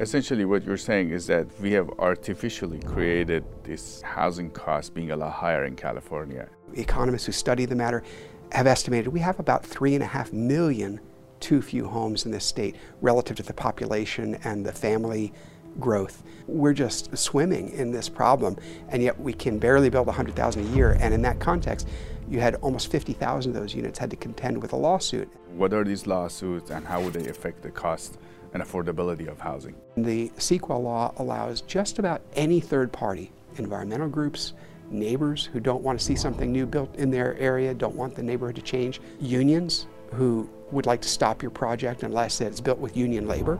Essentially, what you're saying is that we have artificially created this housing cost being a lot higher in California. Economists who study the matter have estimated we have about three and a half million too few homes in this state relative to the population and the family growth. We're just swimming in this problem, and yet we can barely build 100,000 a year. And in that context, you had almost 50,000 of those units had to contend with a lawsuit. What are these lawsuits, and how would they affect the cost and affordability of housing? The CEQA law allows just about any third party, environmental groups, neighbors who don't want to see something new built in their area, don't want the neighborhood to change, unions who would like to stop your project unless it's built with union labor.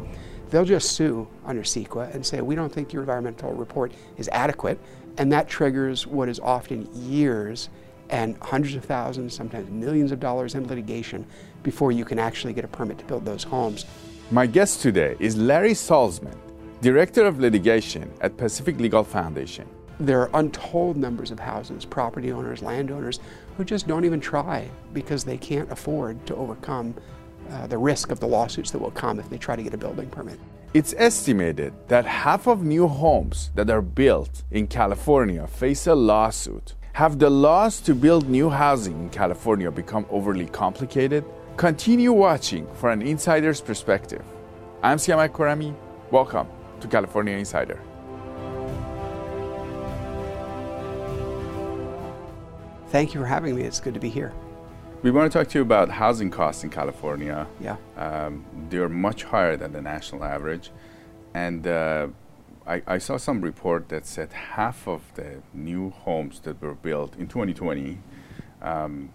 They'll just sue under CEQA and say, we don't think your environmental report is adequate. And that triggers what is often years and hundreds of thousands, sometimes millions of dollars in litigation before you can actually get a permit to build those homes. My guest today is Larry Salzman, Director of Litigation at Pacific Legal Foundation. There are untold numbers of houses, property owners, landowners, who just don't even try because they can't afford to overcome uh, the risk of the lawsuits that will come if they try to get a building permit. It's estimated that half of new homes that are built in California face a lawsuit. Have the laws to build new housing in California become overly complicated? Continue watching for an insider's perspective. I'm Siyamak Khorrami. Welcome to California Insider. Thank you for having me. It's good to be here. We want to talk to you about housing costs in California. Yeah. Um, they're much higher than the national average. And uh, I, I, saw some report that said half of the new homes that were built in 2020, um,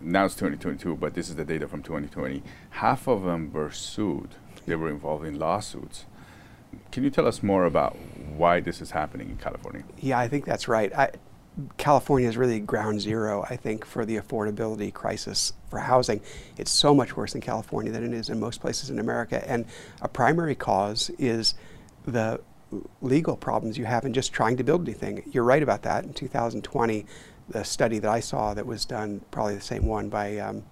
now it's 2022, but this is the data from 2020, half of them were sued. They were involved in lawsuits. Can you tell us more about why this is happening in California? Yeah, I think that's right. I, California is really ground zero, I think, for the affordability crisis for housing. It's so much worse in California than it is in most places in America. And a primary cause is the legal problems you have in just trying to build anything. You're right about that. In 2020, the study that I saw that was done, probably the same one by um,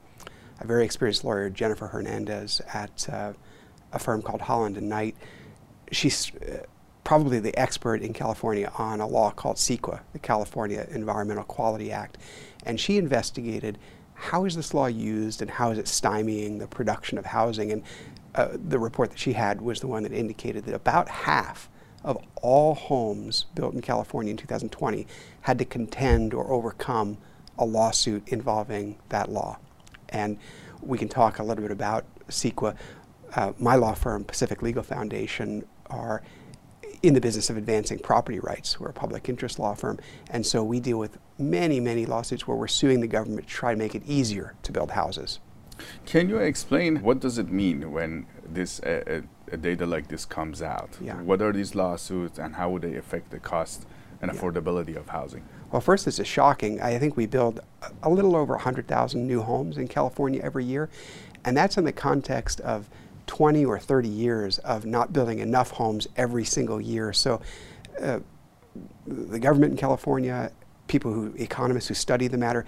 a very experienced lawyer, Jennifer Hernandez, at uh, a firm called Holland and Knight, she's uh, probably the expert in California on a law called CEQA, the California Environmental Quality Act. And she investigated how is this law used and how is it stymieing the production of housing. And uh, the report that she had was the one that indicated that about half of all homes built in California in 2020 had to contend or overcome a lawsuit involving that law. And we can talk a little bit about CEQA. Uh, my law firm, Pacific Legal Foundation, are in the business of advancing property rights. We're a public interest law firm, and so we deal with many, many lawsuits where we're suing the government to try to make it easier to build houses. Can you explain what does it mean when this uh, uh, data like this comes out? Yeah. What are these lawsuits, and how would they affect the cost and Yeah. affordability of housing? Well, first, this is shocking. I think we build a- a little over 100,000 new homes in California every year, and that's in the context of 20 or 30 years of not building enough homes every single year. So, uh, the government in California, people who, economists who study the matter,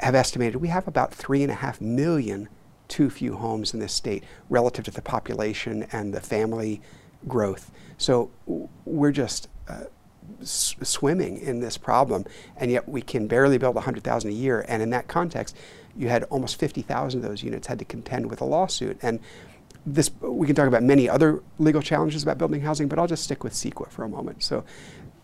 have estimated we have about three and a half million too few homes in this state relative to the population and the family growth. So, we're just uh, swimming in this problem, and yet we can barely build 100,000 a year. And in that context, you had almost 50,000 of those units had to contend with a lawsuit. And this, we can talk about many other legal challenges about building housing, but I'll just stick with CEQA for a moment. So,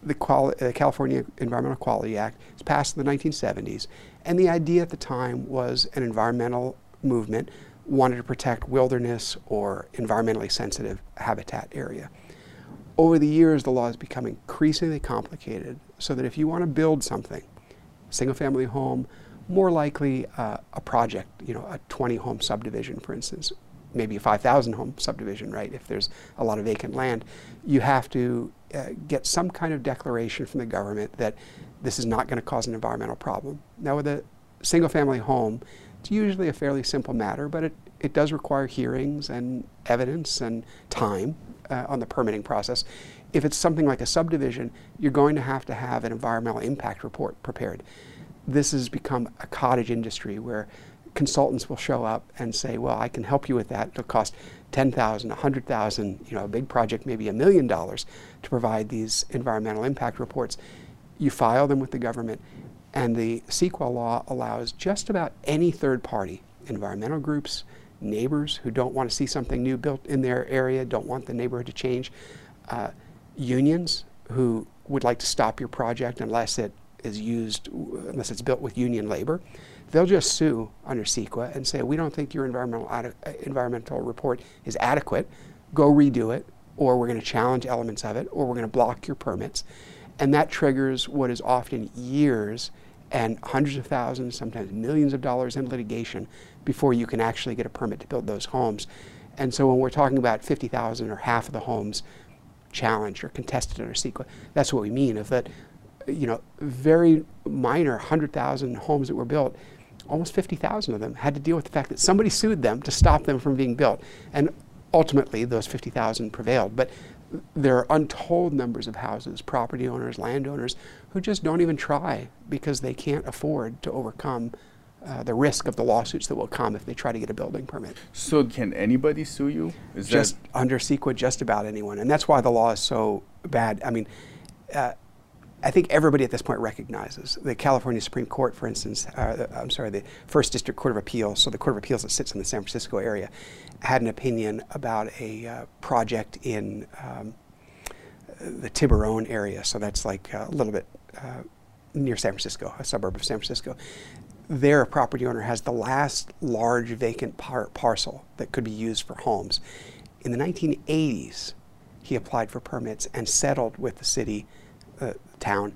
the quali- California Environmental Quality Act was passed in the 1970s, and the idea at the time was an environmental movement wanted to protect wilderness or environmentally sensitive habitat area over the years, the law has become increasingly complicated so that if you want to build something, single family home, more likely uh, a project, you know, a 20 home subdivision, for instance, maybe a 5,000 home subdivision, right? If there's a lot of vacant land, you have to uh, get some kind of declaration from the government that this is not going to cause an environmental problem. Now, with a single family home, it's usually a fairly simple matter, but it, it does require hearings and evidence and time uh, on the permitting process. If it's something like a subdivision, you're going to have to have an environmental impact report prepared. This has become a cottage industry where consultants will show up and say, well, I can help you with that. It'll cost 10,000, 100,000, you know, a big project, maybe a million dollars to provide these environmental impact reports. You file them with the government, and the CEQA law allows just about any third party, environmental groups, neighbors who don't want to see something new built in their area, don't want the neighborhood to change, uh, unions who would like to stop your project unless it is used, unless it's built with union labor. They'll just sue under CEQA and say, we don't think your environmental, environmental report is adequate. Go redo it, or we're going to challenge elements of it, or we're going to block your permits. And that triggers what is often years and hundreds of thousands, sometimes millions of dollars in litigation before you can actually get a permit to build those homes. And so when we're talking about 50,000 or half of the homes challenged or contested under CEQA, that's what we mean. If that, you know, very minor 100,000 homes that were built, almost 50,000 of them had to deal with the fact that somebody sued them to stop them from being built. And ultimately, those 50,000 prevailed. But there are untold numbers of houses, property owners, landowners, who just don't even try because they can't afford to overcome uh, the risk of the lawsuits that will come if they try to get a building permit. So can anybody sue you? Is just under CEQA, just about anyone, and that's why the law is so bad. I mean, uh, I think everybody at this point recognizes the California Supreme Court, for instance. Uh, I'm sorry, the First District Court of Appeals. So the Court of Appeals that sits in the San Francisco area had an opinion about a uh, project in um, the Tiburon area. So that's like a little bit uh, near San Francisco, a suburb of San Francisco. Their property owner has the last large vacant par- parcel that could be used for homes. In the 1980s, he applied for permits and settled with the city, uh, town,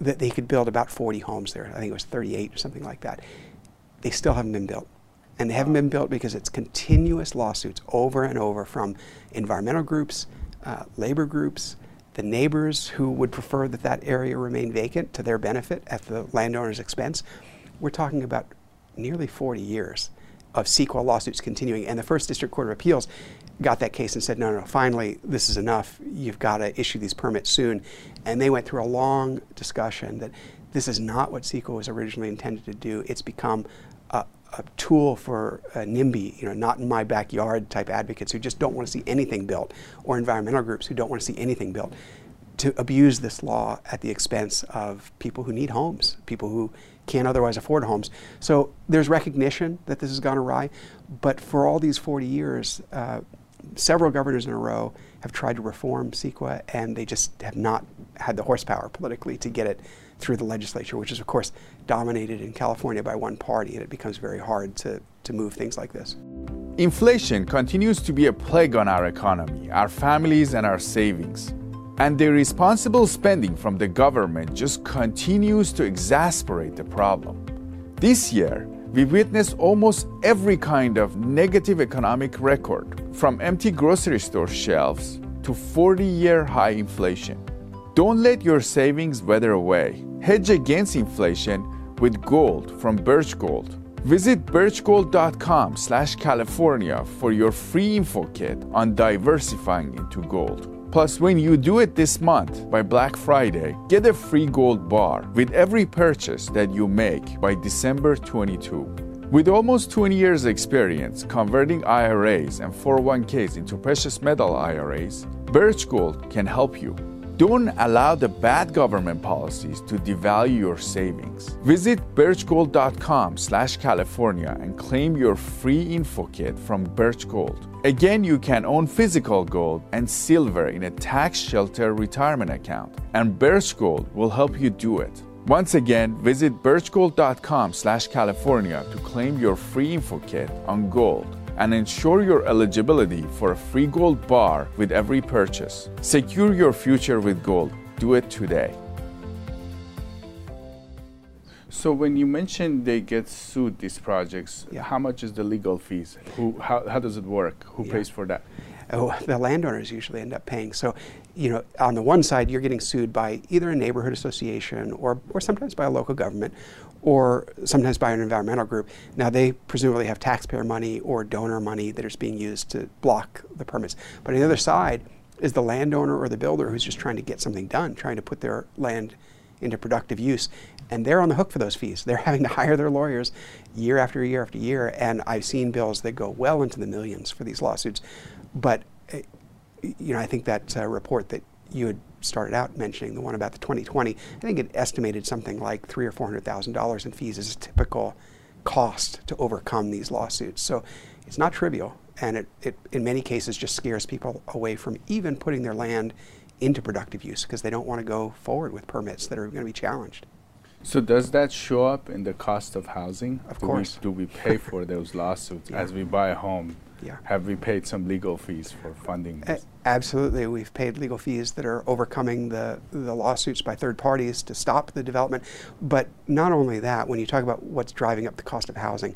that they could build about 40 homes there. I think it was 38 or something like that. They still haven't been built. And they haven't been built because it's continuous lawsuits over and over from environmental groups, uh, labor groups, the neighbors who would prefer that that area remain vacant to their benefit at the landowner's expense. We're talking about nearly 40 years of CEQA lawsuits continuing. And the First District Court of Appeals got that case and said, no, no, no, finally, this is enough. You've got to issue these permits soon. And they went through a long discussion that this is not what CEQA was originally intended to do. It's become a, a tool for uh, NIMBY, you know, not in my backyard type advocates who just don't want to see anything built, or environmental groups who don't want to see anything built, to abuse this law at the expense of people who need homes, people who can't otherwise afford homes. So there's recognition that this has gone awry, but for all these 40 years, uh, several governors in a row have tried to reform CEQA, and they just have not had the horsepower politically to get it through the legislature, which is, of course, dominated in California by one party, and it becomes very hard to, to move things like this. Inflation continues to be a plague on our economy, our families, and our savings. And the irresponsible spending from the government just continues to exasperate the problem. This year, we witnessed almost every kind of negative economic record, from empty grocery store shelves to 40 year high inflation. Don't let your savings weather away. Hedge against inflation with gold from Birch Gold. Visit birchgold.com slash California for your free info kit on diversifying into gold. Plus, when you do it this month by Black Friday, get a free gold bar with every purchase that you make by December 22. With almost 20 years' experience converting IRAs and 401ks into precious metal IRAs, Birch Gold can help you. Don't allow the bad government policies to devalue your savings. Visit birchgold.com slash California and claim your free info kit from Birch Gold. Again, you can own physical gold and silver in a tax shelter retirement account, and Birch Gold will help you do it. Once again, visit birchgold.com slash California to claim your free info kit on gold and ensure your eligibility for a free gold bar with every purchase. Secure your future with gold. Do it today. So when you mentioned they get sued, these projects, yeah. how much is the legal fees? Who, how, how does it work? Who yeah. pays for that? Oh, the landowners usually end up paying. So, you know, on the one side, you're getting sued by either a neighborhood association or, or sometimes by a local government or sometimes by an environmental group. Now, they presumably have taxpayer money or donor money that is being used to block the permits. But on the other side is the landowner or the builder who's just trying to get something done, trying to put their land into productive use. And they're on the hook for those fees. They're having to hire their lawyers year after year after year. And I've seen bills that go well into the millions for these lawsuits. But, uh, you know, I think that uh, report that you had started out mentioning, the one about the 2020, I think it estimated something like three or four hundred thousand dollars in fees as a typical cost to overcome these lawsuits. So it's not trivial, and it, it in many cases just scares people away from even putting their land into productive use because they don't want to go forward with permits that are going to be challenged. So does that show up in the cost of housing? Of do course. We, do we pay for those lawsuits Yeah. as we buy a home? Yeah. Have we paid some legal fees for funding this? Absolutely. We've paid legal fees that are overcoming the, the lawsuits by third parties to stop the development. But not only that, when you talk about what's driving up the cost of housing,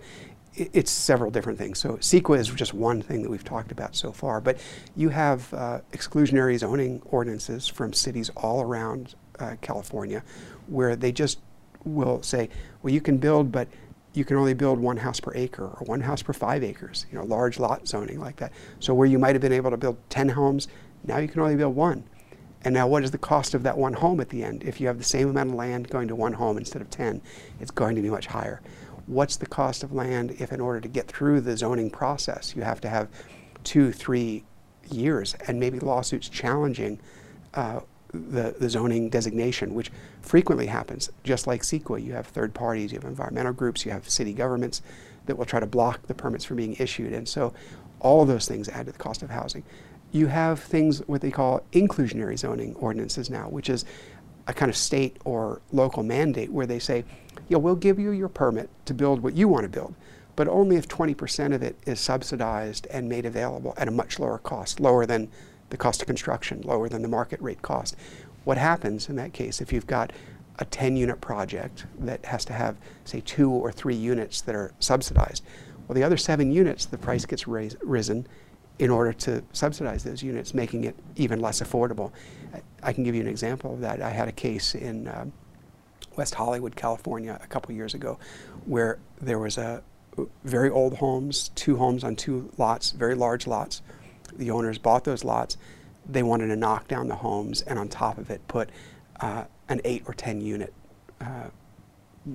i- it's several different things. So CEQA is just one thing that we've talked about so far. But you have uh, exclusionary zoning ordinances from cities all around uh, California where they just will say, well, you can build, but you can only build one house per acre or one house per five acres, you know, large lot zoning like that. So where you might have been able to build 10 homes, now you can only build one. And now what is the cost of that one home at the end? If you have the same amount of land going to one home instead of 10, it's going to be much higher. What's the cost of land if in order to get through the zoning process, you have to have two, three years and maybe lawsuits challenging uh, the, the zoning designation, which frequently happens. Just like CEQA, you have third parties, you have environmental groups, you have city governments that will try to block the permits from being issued. And so all those things add to the cost of housing. You have things, what they call inclusionary zoning ordinances now, which is a kind of state or local mandate where they say, yeah, we'll give you your permit to build what you want to build, but only if 20% of it is subsidized and made available at a much lower cost, lower than the cost of construction, lower than the market rate cost. What happens in that case if you've got a 10 unit project that has to have, say, two or three units that are subsidized? Well, the other seven units, the price gets rais- risen in order to subsidize those units, making it even less affordable. I, I can give you an example of that. I had a case in um, West Hollywood, California, a couple years ago, where there was a very old homes, two homes on two lots, very large lots. The owners bought those lots. They wanted to knock down the homes and on top of it put uh, an eight or ten unit uh,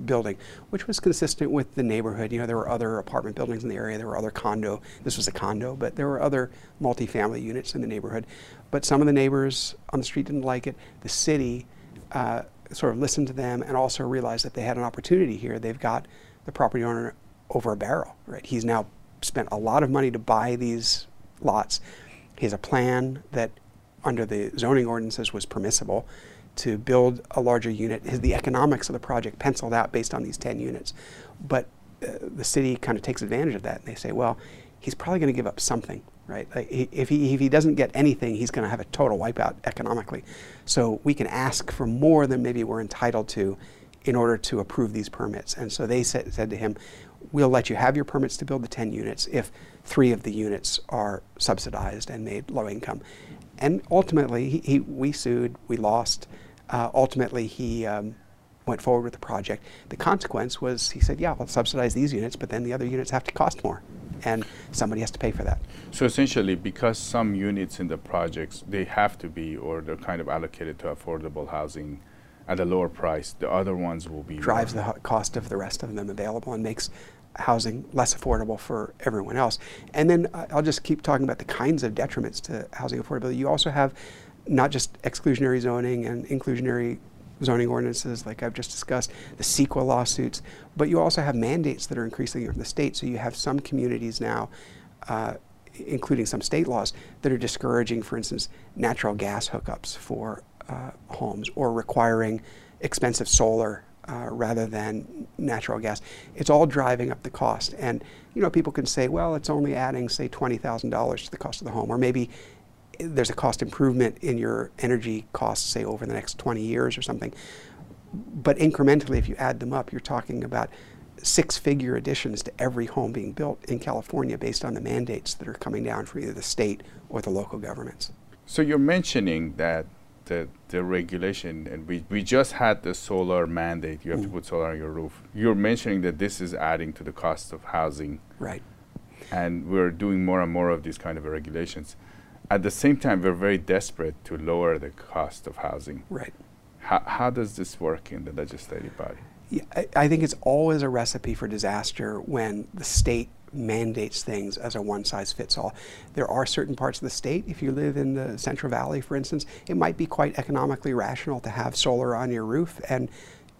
building, which was consistent with the neighborhood. You know, there were other apartment buildings in the area, there were other condo. This was a condo, but there were other multifamily units in the neighborhood. But some of the neighbors on the street didn't like it. The city uh, sort of listened to them and also realized that they had an opportunity here. They've got the property owner over a barrel, right? He's now spent a lot of money to buy these lots. He has a plan that, under the zoning ordinances, was permissible to build a larger unit. His, the economics of the project penciled out based on these 10 units. But uh, the city kind of takes advantage of that and they say, well, he's probably going to give up something, right? Like, if, he, if he doesn't get anything, he's going to have a total wipeout economically. So we can ask for more than maybe we're entitled to in order to approve these permits. And so they said to him, we'll let you have your permits to build the 10 units if three of the units are subsidized and made low income. And ultimately, he, he, we sued, we lost. Uh, ultimately, he um, went forward with the project. The consequence was he said, yeah, I'll subsidize these units, but then the other units have to cost more. And somebody has to pay for that. So essentially, because some units in the projects, they have to be, or they're kind of allocated to affordable housing at a lower price, the other ones will be drives the more. ho- cost of the rest of them available and makes housing less affordable for everyone else. And then I- I'll just keep talking about the kinds of detriments to housing affordability. You also have not just exclusionary zoning and inclusionary zoning ordinances like I've just discussed, the CEQA lawsuits, but you also have mandates that are increasing from the state. So you have some communities now, uh, including some state laws, that are discouraging, for instance, natural gas hookups for uh, homes or requiring expensive solar uh, rather than natural gas. It's all driving up the cost. And you know, people can say, well, it's only adding, say, twenty thousand dollars to the cost of the home, or maybe there's a cost improvement in your energy costs, say, over the next 20 years or something. But incrementally, if you add them up, you're talking about six figure additions to every home being built in California based on the mandates that are coming down from either the state or the local governments. So you're mentioning that the, the regulation, and we, we just had the solar mandate, you have to Mm. put solar on your roof. You're mentioning that this is adding to the cost of housing, Right. and we're doing more and more of these kind of regulations. At the same time, we're very desperate to lower the cost of housing. Right. How, how does this work in the legislative body? Yeah, I, I think it's always a recipe for disaster when the state mandates things as a one size fits all. There are certain parts of the state, if you live in the Central Valley, for instance, it might be quite economically rational to have solar on your roof, and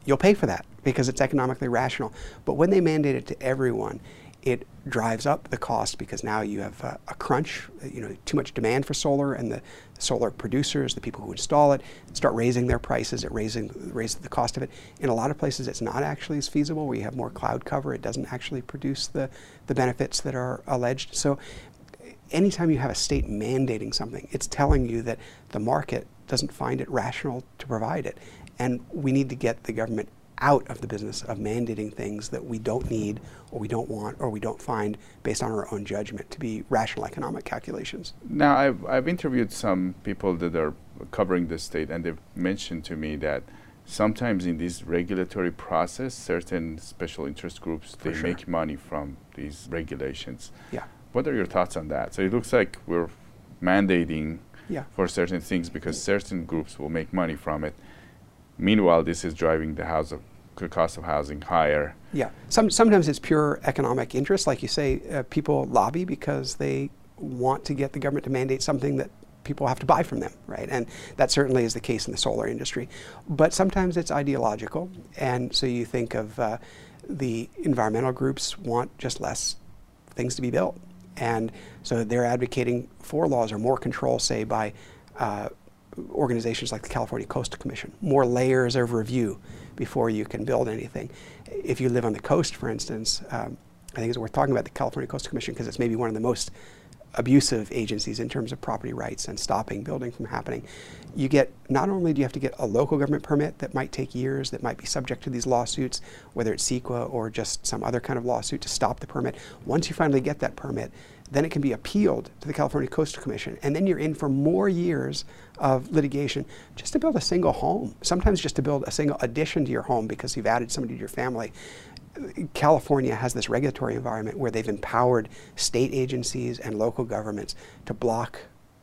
you'll pay for that because it's economically rational. But when they mandate it to everyone, it drives up the cost because now you have a, a crunch, you know, too much demand for solar, and the, solar producers, the people who install it, start raising their prices. It raising raises the cost of it. In a lot of places, it's not actually as feasible. Where you have more cloud cover, it doesn't actually produce the the benefits that are alleged. So, anytime you have a state mandating something, it's telling you that the market doesn't find it rational to provide it, and we need to get the government out of the business of mandating things that we don't need or we don't want or we don't find based on our own judgment to be rational economic calculations. Now, I've, I've interviewed some people that are covering the state, and they've mentioned to me that sometimes in this regulatory process, certain special interest groups they sure. make money from these regulations. Yeah. What are your thoughts on that? So it looks like we're mandating yeah. for certain things because certain groups will make money from it Meanwhile, this is driving the house of, cost of housing higher. Yeah, Some, sometimes it's pure economic interest. Like you say, uh, people lobby because they want to get the government to mandate something that people have to buy from them, right? And that certainly is the case in the solar industry. But sometimes it's ideological, and so you think of uh, the environmental groups want just less things to be built, and so they're advocating for laws or more control, say by uh, organizations like the California Coastal Commission, more layers of review before you can build anything. If you live on the coast, for instance, um, I think it's worth talking about the California Coastal Commission because it's maybe one of the most abusive agencies in terms of property rights and stopping building from happening. You get not only do you have to get a local government permit that might take years, that might be subject to these lawsuits, whether it's CEQA or just some other kind of lawsuit to stop the permit. Once you finally get that permit, then it can be appealed to the California Coastal Commission, and then you're in for more years of litigation just to build a single home. Sometimes just to build a single addition to your home because you've added somebody to your family. California has this regulatory environment where they've empowered state agencies and local governments to block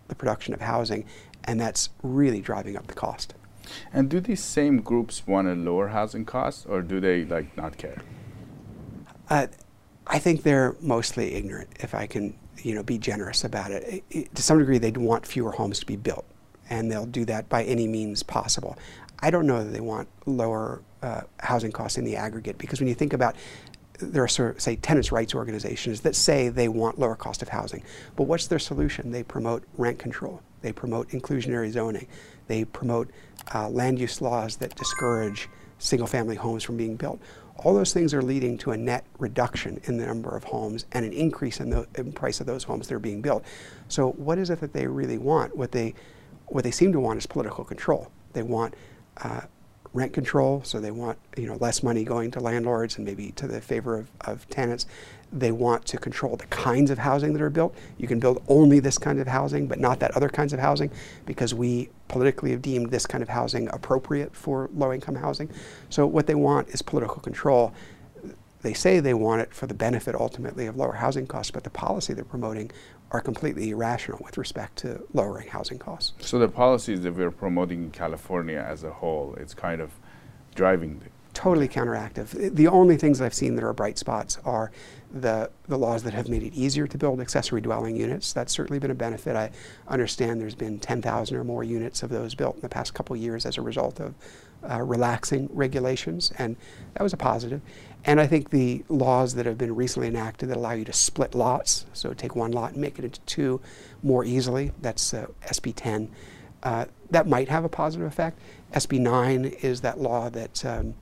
the production of housing, and that's really driving up the cost. And do these same groups want to lower housing costs, or do they like not care? Uh, I think they're mostly ignorant, if I can, you know, be generous about it. it, it to some degree, they'd want fewer homes to be built, and they'll do that by any means possible. I don't know that they want lower uh, housing costs in the aggregate because when you think about there are sort of, say tenants rights organizations that say they want lower cost of housing but what's their solution they promote rent control they promote inclusionary zoning they promote uh, land use laws that discourage single family homes from being built all those things are leading to a net reduction in the number of homes and an increase in the in price of those homes that are being built. So what is it that they really want? What they what they seem to want is political control. They want uh, rent control, so they want you know less money going to landlords and maybe to the favor of, of tenants. They want to control the kinds of housing that are built. You can build only this kind of housing, but not that other kinds of housing, because we politically have deemed this kind of housing appropriate for low-income housing. So what they want is political control. They say they want it for the benefit ultimately of lower housing costs, but the policy they're promoting are completely irrational with respect to lowering housing costs. So the policies that we're promoting in California as a whole, it's kind of driving the totally counteractive. The only things I've seen that are bright spots are the, the laws that have made it easier to build accessory dwelling units. That's certainly been a benefit. I understand there's been 10,000 or more units of those built in the past couple years as a result of uh, relaxing regulations, and that was a positive. And I think the laws that have been recently enacted that allow you to split lots, so take one lot and make it into two more easily, that's uh, SB 10, uh, that might have a positive effect. SB 9 is that law that um,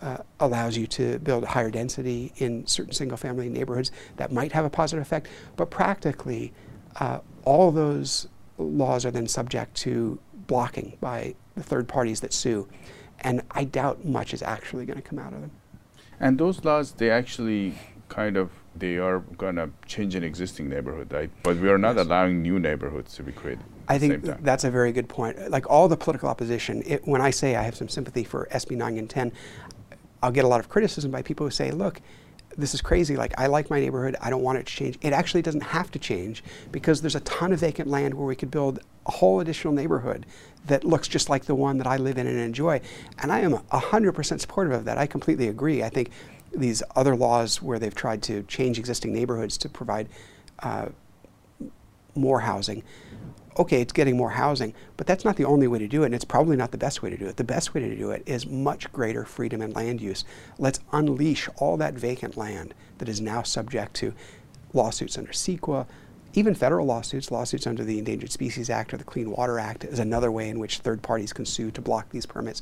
uh, allows you to build higher density in certain single family neighborhoods. That might have a positive effect. But practically, uh, all those laws are then subject to blocking by the third parties that sue. And I doubt much is actually going to come out of them. And those laws, they actually kind of they are going to change an existing neighborhood, right? But we are not yes. allowing new neighborhoods to be created. I think that's a very good point. Like all the political opposition, it, when I say I have some sympathy for SB 9 and 10, I'll get a lot of criticism by people who say, look, this is crazy. Like, I like my neighborhood. I don't want it to change. It actually doesn't have to change because there's a ton of vacant land where we could build a whole additional neighborhood that looks just like the one that I live in and enjoy. And I am 100% supportive of that. I completely agree. I think these other laws where they've tried to change existing neighborhoods to provide uh, more housing okay, it's getting more housing, but that's not the only way to do it, and it's probably not the best way to do it. The best way to do it is much greater freedom in land use. Let's unleash all that vacant land that is now subject to lawsuits under CEQA, even federal lawsuits, lawsuits under the Endangered Species Act or the Clean Water Act is another way in which third parties can sue to block these permits.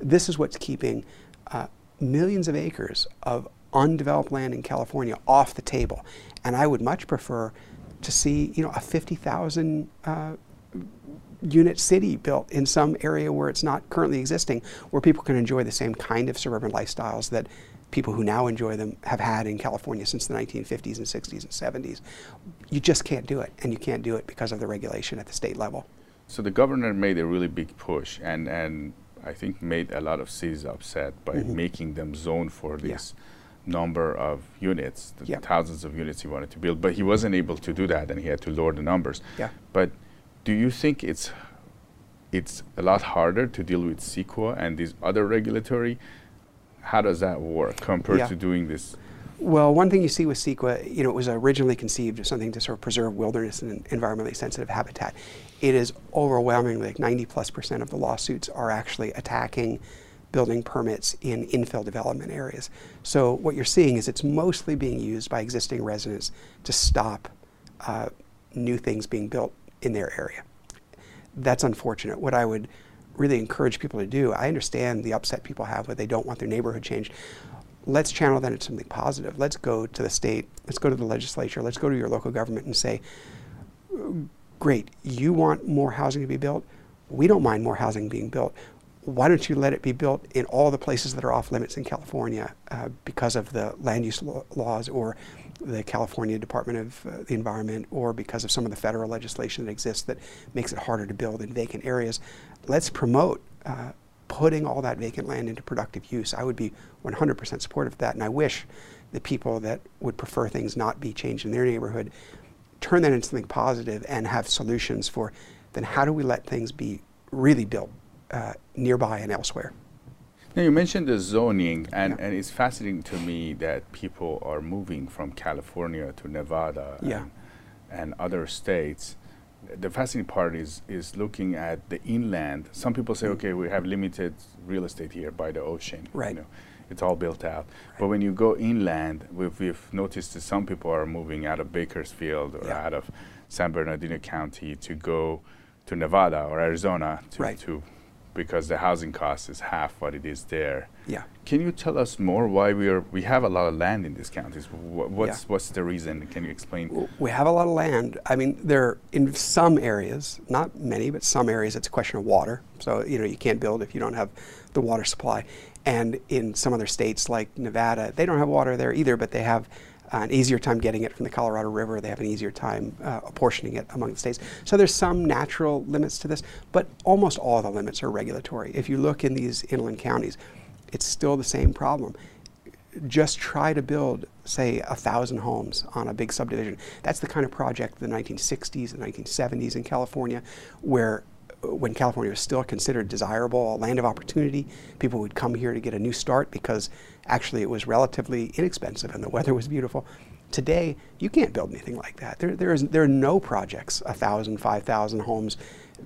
This is what's keeping uh, millions of acres of undeveloped land in California off the table. And I would much prefer to see you know a 50,000 uh, unit city built in some area where it's not currently existing, where people can enjoy the same kind of suburban lifestyles that people who now enjoy them have had in California since the 1950s and 60s and 70s. You just can't do it, and you can't do it because of the regulation at the state level. So the governor made a really big push, and and I think made a lot of cities upset by mm-hmm. making them zone for this. Yeah number of units, the thousands of units he wanted to build, but he wasn't able to do that, and he had to lower the numbers. Yeah. But do you think it's it's a lot harder to deal with CEQA and these other regulatory? How does that work compared yeah. to doing this? Well, one thing you see with CEQA, you know, it was originally conceived as something to sort of preserve wilderness and environmentally sensitive habitat. It is overwhelmingly like 90 plus percent of the lawsuits are actually attacking building permits in infill development areas. So what you're seeing is it's mostly being used by existing residents to stop uh, new things being built in their area. That's unfortunate. What I would really encourage people to do, I understand the upset people have when they don't want their neighborhood changed. Let's channel that into something positive. Let's go to the state, let's go to the legislature, let's go to your local government and say, great, you want more housing to be built? We don't mind more housing being built why don't you let it be built in all the places that are off limits in California uh, because of the land use laws or the California Department of uh, the Environment or because of some of the federal legislation that exists that makes it harder to build in vacant areas. Let's promote uh, putting all that vacant land into productive use. I would be 100% supportive of that, and I wish the people that would prefer things not be changed in their neighborhood turn that into something positive and have solutions for then how do we let things be really built uh, nearby and elsewhere. Now you mentioned the zoning, and, yeah. and it's fascinating to me that people are moving from California to Nevada yeah. and, and, other states. The fascinating part is is looking at the inland. Some people say, mm. okay, we have limited real estate here by the ocean. Right. You know, it's all built out. Right. But when you go inland, we've, we've, noticed that some people are moving out of Bakersfield or yeah. out of San Bernardino County to go to Nevada or Arizona to, right. to because the housing cost is half what it is there. Yeah. Can you tell us more why we are we have a lot of land in these counties? Wh- what's yeah. what's the reason? Can you explain? We have a lot of land. I mean, there in some areas, not many, but some areas, it's a question of water. So you know you can't build if you don't have the water supply. And in some other states like Nevada, they don't have water there either, but they have an easier time getting it from the Colorado River. They have an easier time uh, apportioning it among the states. So there's some natural limits to this, but almost all the limits are regulatory. If you look in these inland counties, it's still the same problem. Just try to build, say, a thousand homes on a big subdivision. That's the kind of project the 1960s and 1970s in California, where when California was still considered desirable, a land of opportunity, people would come here to get a new start because actually it was relatively inexpensive and the weather was beautiful. Today, you can't build anything like that. There, there, is, there are no projects, 1,000, 5,000 homes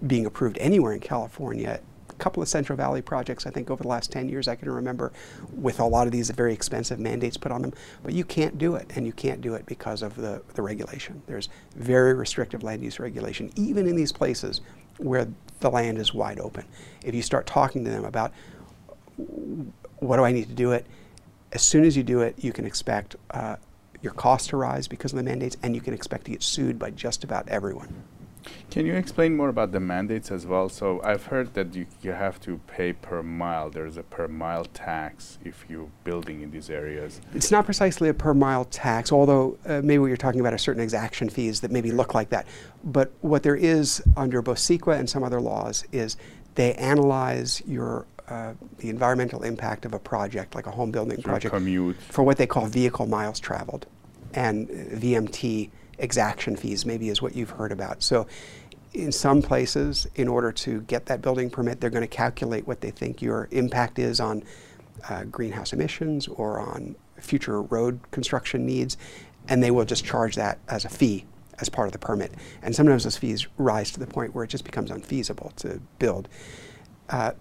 being approved anywhere in California. A couple of Central Valley projects, I think, over the last 10 years, I can remember, with a lot of these very expensive mandates put on them. But you can't do it, and you can't do it because of the, the regulation. There's very restrictive land use regulation, even in these places where the land is wide open. If you start talking to them about what do I need to do it, as soon as you do it, you can expect uh, your cost to rise because of the mandates, and you can expect to get sued by just about everyone. Can you explain more about the mandates as well? So I've heard that you, you have to pay per mile. There's a per mile tax if you're building in these areas. It's not precisely a per mile tax, although uh, maybe what you're talking about are certain exaction fees that maybe look like that. But what there is under both CEQA and some other laws is they analyze your uh, the environmental impact of a project, like a home building Your project, commute. for what they call vehicle miles traveled, and uh, VMT exaction fees, maybe is what you've heard about. So, in some places, in order to get that building permit, they're going to calculate what they think your impact is on uh, greenhouse emissions or on future road construction needs, and they will just charge that as a fee as part of the permit. And sometimes those fees rise to the point where it just becomes unfeasible to build. Uh,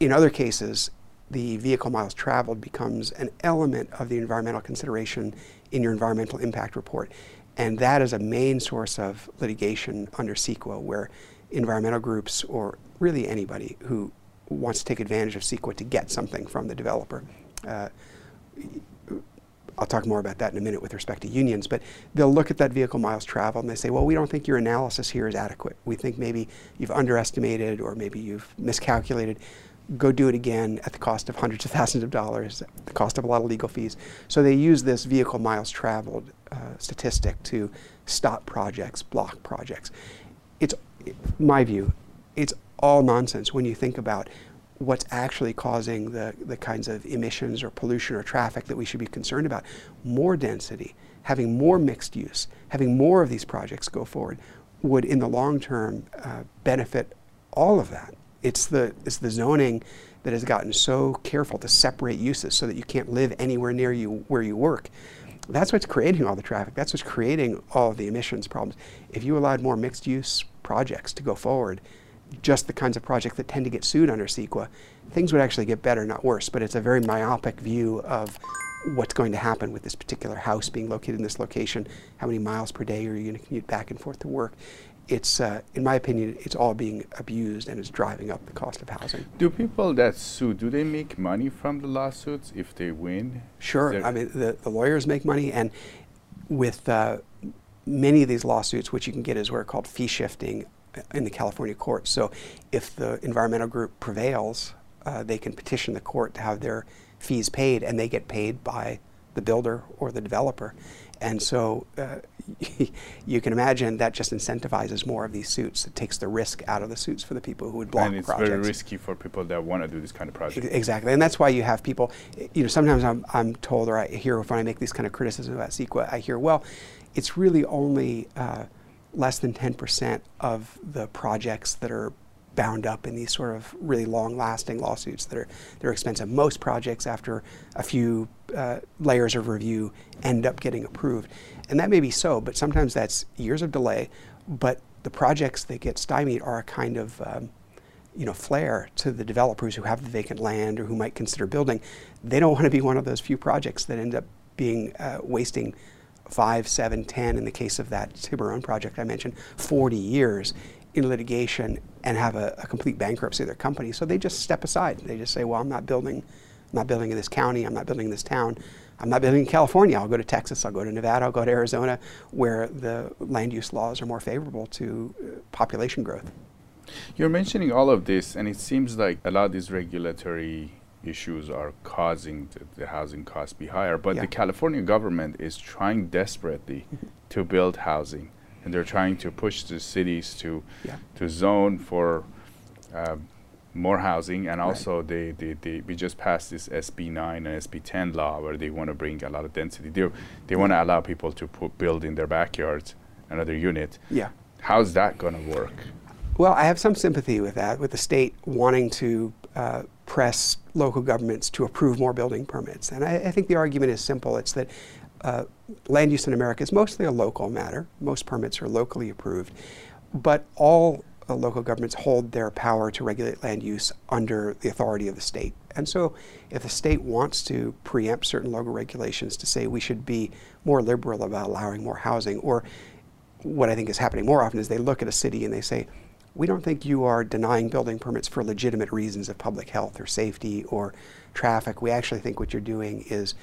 in other cases, the vehicle miles traveled becomes an element of the environmental consideration in your environmental impact report. And that is a main source of litigation under CEQA, where environmental groups or really anybody who wants to take advantage of CEQA to get something from the developer. Uh, I'll talk more about that in a minute with respect to unions, but they'll look at that vehicle miles traveled and they say, well, we don't think your analysis here is adequate. We think maybe you've underestimated or maybe you've miscalculated. Go do it again at the cost of hundreds of thousands of dollars, the cost of a lot of legal fees. So they use this vehicle miles traveled uh, statistic to stop projects, block projects. It's my view, it's all nonsense when you think about what's actually causing the, the kinds of emissions or pollution or traffic that we should be concerned about. More density, having more mixed use, having more of these projects go forward would, in the long term, uh, benefit all of that. It's the, it's the zoning that has gotten so careful to separate uses so that you can't live anywhere near you where you work. That's what's creating all the traffic. That's what's creating all the emissions problems. If you allowed more mixed use projects to go forward, just the kinds of projects that tend to get sued under CEQA, things would actually get better, not worse. But it's a very myopic view of what's going to happen with this particular house being located in this location. How many miles per day are you going to commute back and forth to work? It's, uh, in my opinion, it's all being abused and it's driving up the cost of housing. Do people that sue, do they make money from the lawsuits if they win? Sure. I mean, the, the lawyers make money, and with uh, many of these lawsuits, which you can get is what are called fee shifting in the California courts. So if the environmental group prevails, uh, they can petition the court to have their fees paid, and they get paid by the builder or the developer. And so uh, you can imagine that just incentivizes more of these suits. It takes the risk out of the suits for the people who would block projects. and it's projects. very risky for people that want to do this kind of project. Ex- Exactly, and that's why you have people. You know, sometimes I'm, I'm told, or I hear when I make these kind of criticisms about CEQA, I hear, well, it's really only uh, less than 10% of the projects that are bound up in these sort of really long-lasting lawsuits that are they're expensive. Most projects, after a few uh, layers of review, end up getting approved, and that may be so, but sometimes that's years of delay. But the projects that get stymied are a kind of um, you know, flare to the developers who have the vacant land or who might consider building. They don't want to be one of those few projects that end up being uh, wasting five, seven, ten, in the case of that Tiburon project I mentioned, 40 years in litigation and have a, a complete bankruptcy of their company. So they just step aside. They just say, well, I'm not building, I'm not building in this county, I'm not building in this town. I'm not building in California. I'll go to Texas, I'll go to Nevada, I'll go to Arizona, where the land use laws are more favorable to uh, population growth. You're mentioning all of this, and it seems like a lot of these regulatory issues are causing the, housing costs be higher. But Yeah. the California government is trying desperately to build housing, and they're trying to push the cities to Yeah. to zone for uh, more housing, and Right. also they, they, they we just passed this SB 9 and SB 10 law where they want to bring a lot of density. They they want to allow people to put, build in their backyards another unit. Yeah. How's that going to work? Well, I have some sympathy with that, with the state wanting to uh, press local governments to approve more building permits. And I, I think the argument is simple it's that uh, land use in America is mostly a local matter, most permits are locally approved, but all uh, local governments hold their power to regulate land use under the authority of the state. And so, if the state wants to preempt certain local regulations to say we should be more liberal about allowing more housing, or what I think is happening more often is they look at a city and they say, we don't think you are denying building permits for legitimate reasons of public health or safety or traffic. We actually think what you're doing is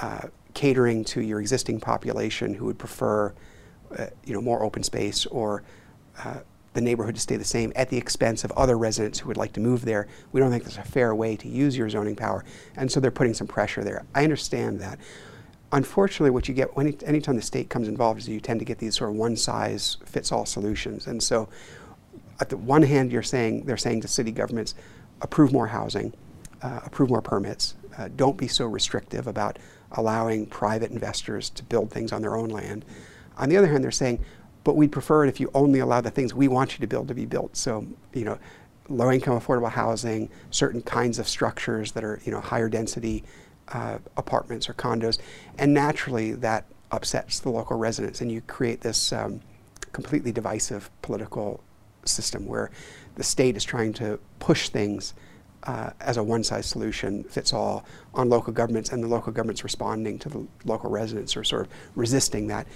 uh, catering to your existing population who would prefer, uh, you know, more open space or uh, the neighborhood to stay the same at the expense of other residents who would like to move there. We don't think that's a fair way to use your zoning power, and so they're putting some pressure there. I understand that. Unfortunately, what you get when anytime the state comes involved is you tend to get these sort of one-size-fits-all solutions, and so at the one hand, you're saying they're saying to city governments, approve more housing, uh, approve more permits. Uh, don't be so restrictive about allowing private investors to build things on their own land. On the other hand, they're saying, but we'd prefer it if you only allow the things we want you to build to be built. So, you know, low income affordable housing, certain kinds of structures that are, you know, higher density uh, apartments or condos. And naturally, that upsets the local residents, and you create this um, completely divisive political system where the state is trying to push things uh, as a one size solution fits all on local governments, and the local governments responding to the local residents or sort of resisting that.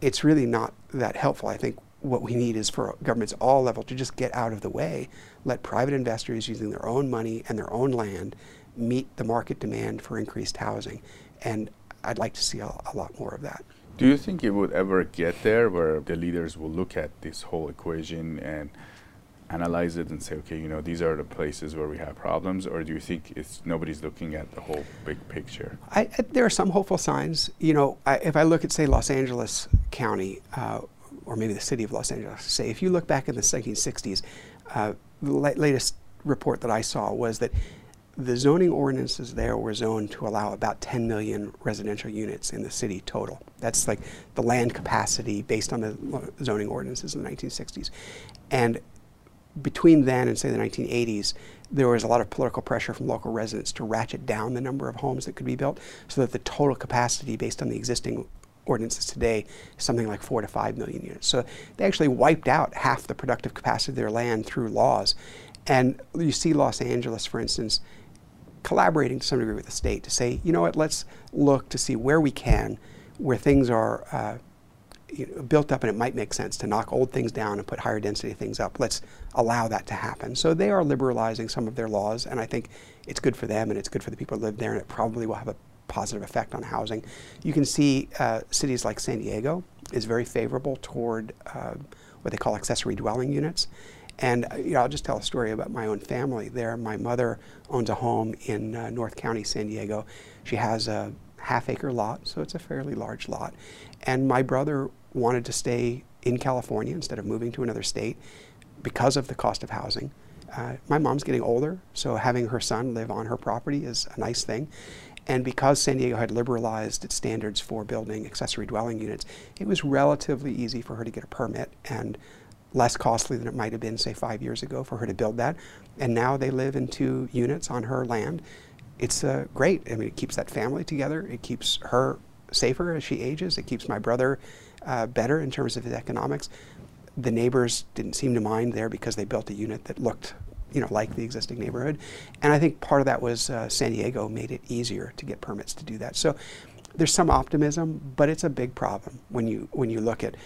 It's really not that helpful. I think what we need is for governments all level to just get out of the way, let private investors using their own money and their own land meet the market demand for increased housing. And I'd like to see a, a lot more of that. Do you think it would ever get there where the leaders will look at this whole equation and analyze it and say, okay, you know, these are the places where we have problems, or do you think it's nobody's looking at the whole big picture? I, I, there are some hopeful signs. You know, I, if I look at say Los Angeles County, uh, or maybe the city of Los Angeles, say if you look back in the 1960s, uh, the la- latest report that I saw was that the zoning ordinances there were zoned to allow about 10 million residential units in the city total. That's like the land capacity based on the zoning ordinances in the 1960s. And between then and say the 1980s, there was a lot of political pressure from local residents to ratchet down the number of homes that could be built so that the total capacity based on the existing ordinances today is something like four to five million units. So they actually wiped out half the productive capacity of their land through laws. And you see Los Angeles, for instance, collaborating to some degree with the state to say, you know what, let's look to see where we can, where things are uh, you know, built up and it might make sense to knock old things down and put higher density things up. Let's allow that to happen. So they are liberalizing some of their laws, and I think it's good for them and it's good for the people who live there, and it probably will have a positive effect on housing. You can see uh, cities like San Diego is very favorable toward uh, what they call accessory dwelling units. And uh, you know, I'll just tell a story about my own family there. My mother owns a home in uh, North County, San Diego. She has a half acre lot, so it's a fairly large lot. And my brother wanted to stay in California instead of moving to another state because of the cost of housing. Uh, my mom's getting older, so having her son live on her property is a nice thing. And because San Diego had liberalized its standards for building accessory dwelling units, it was relatively easy for her to get a permit and less costly than it might have been, say, five years ago for her to build that. And now they live in two units on her land. It's uh, great. I mean, it keeps that family together. It keeps her safer as she ages. It keeps my brother uh, better in terms of his economics. The neighbors didn't seem to mind there because they built a unit that looked, you know, like the existing neighborhood. And I think part of that was uh, San Diego made it easier to get permits to do that. So there's some optimism, but it's a big problem when you when you look at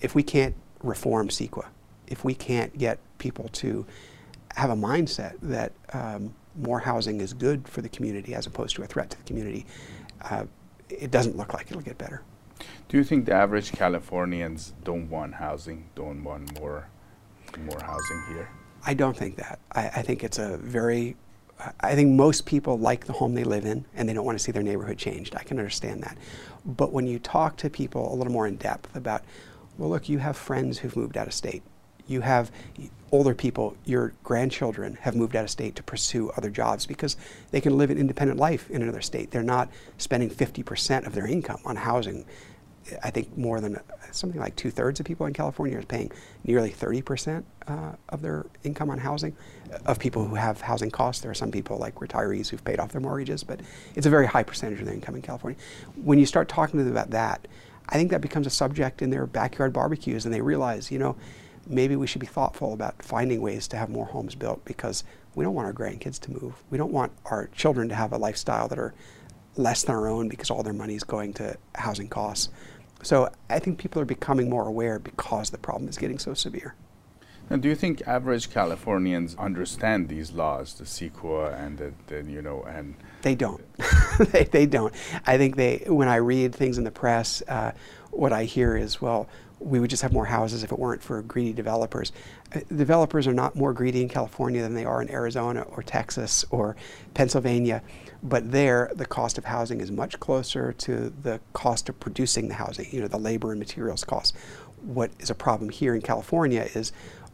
if we can't reform CEQA, if we can't get people to have a mindset that um, more housing is good for the community as opposed to a threat to the community, uh, it doesn't look like it'll get better. Do you think the average Californians don't want housing, don't want more, more housing here? I don't think that. I, I think it's a very I think most people like the home they live in and they don't want to see their neighborhood changed. I can understand that. But when you talk to people a little more in depth about, well, look, you have friends who've moved out of state. You have older people, your grandchildren have moved out of state to pursue other jobs because they can live an independent life in another state. They're not spending 50% of their income on housing. I think more than something like two thirds of people in California are paying nearly 30% uh, of their income on housing. Of people who have housing costs, there are some people like retirees who've paid off their mortgages, but it's a very high percentage of their income in California. When you start talking to them about that, I think that becomes a subject in their backyard barbecues, and they realize, you know, maybe we should be thoughtful about finding ways to have more homes built because we don't want our grandkids to move. We don't want our children to have a lifestyle that are less than our own because all their money is going to housing costs. So I think people are becoming more aware because the problem is getting so severe. And do you think average Californians understand these laws, the CEQA and the, the you know, and they don't. they, they don't. I think they, when I read things in the press, uh, what I hear is, well, we would just have more houses if it weren't for greedy developers. Uh, developers are not more greedy in California than they are in Arizona or Texas or Pennsylvania, but there the cost of housing is much closer to the cost of producing the housing, you know, the labor and materials costs. What is a problem here in California is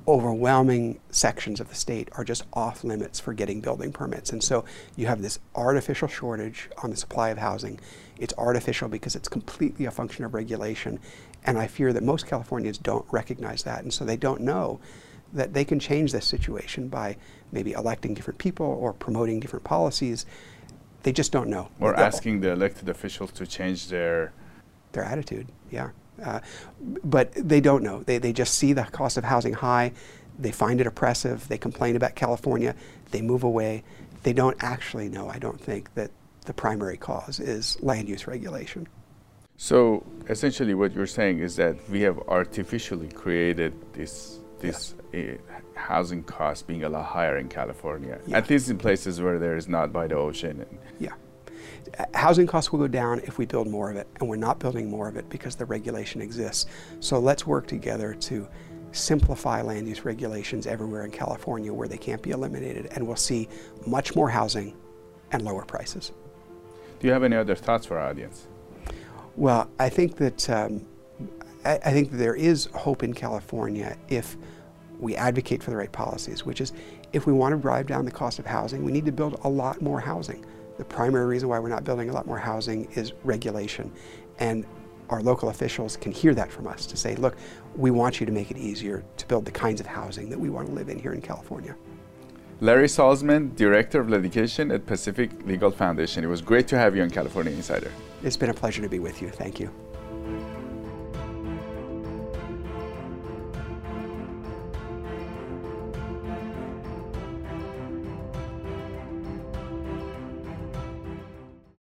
overwhelming sections of the state are just off limits for getting building permits. And so you have this artificial shortage on the supply of housing. It's artificial because it's completely a function of regulation. And I fear that most Californians don't recognize that. And so they don't know that they can change this situation by maybe electing different people or promoting different policies. They just don't know. Or asking the elected officials to change their. their attitude, yeah. Uh, but they don't know. They, they just see the cost of housing high, they find it oppressive, they complain about California, they move away. They don't actually know, I don't think, that the primary cause is land use regulation. So essentially, what you're saying is that we have artificially created this this uh, housing cost being a lot higher in California, Yeah. at least in places where there is not by the ocean. And Yeah. Uh, Housing costs will go down if we build more of it, and we're not building more of it because the regulation exists. So let's work together to simplify land use regulations everywhere in California where they can't be eliminated, and we'll see much more housing and lower prices. do you have any other thoughts for our audience? Well, I think that um, I, I think that there is hope in California if we advocate for the right policies, which is if we want to drive down the cost of housing, we need to build a lot more housing. The primary reason why we're not building a lot more housing is regulation. And our local officials can hear that from us to say, look, we want you to make it easier to build the kinds of housing that we want to live in here in California. Larry Salzman, Director of Litigation at Pacific Legal Foundation. It was great to have you on California Insider. It's been a pleasure to be with you. Thank you.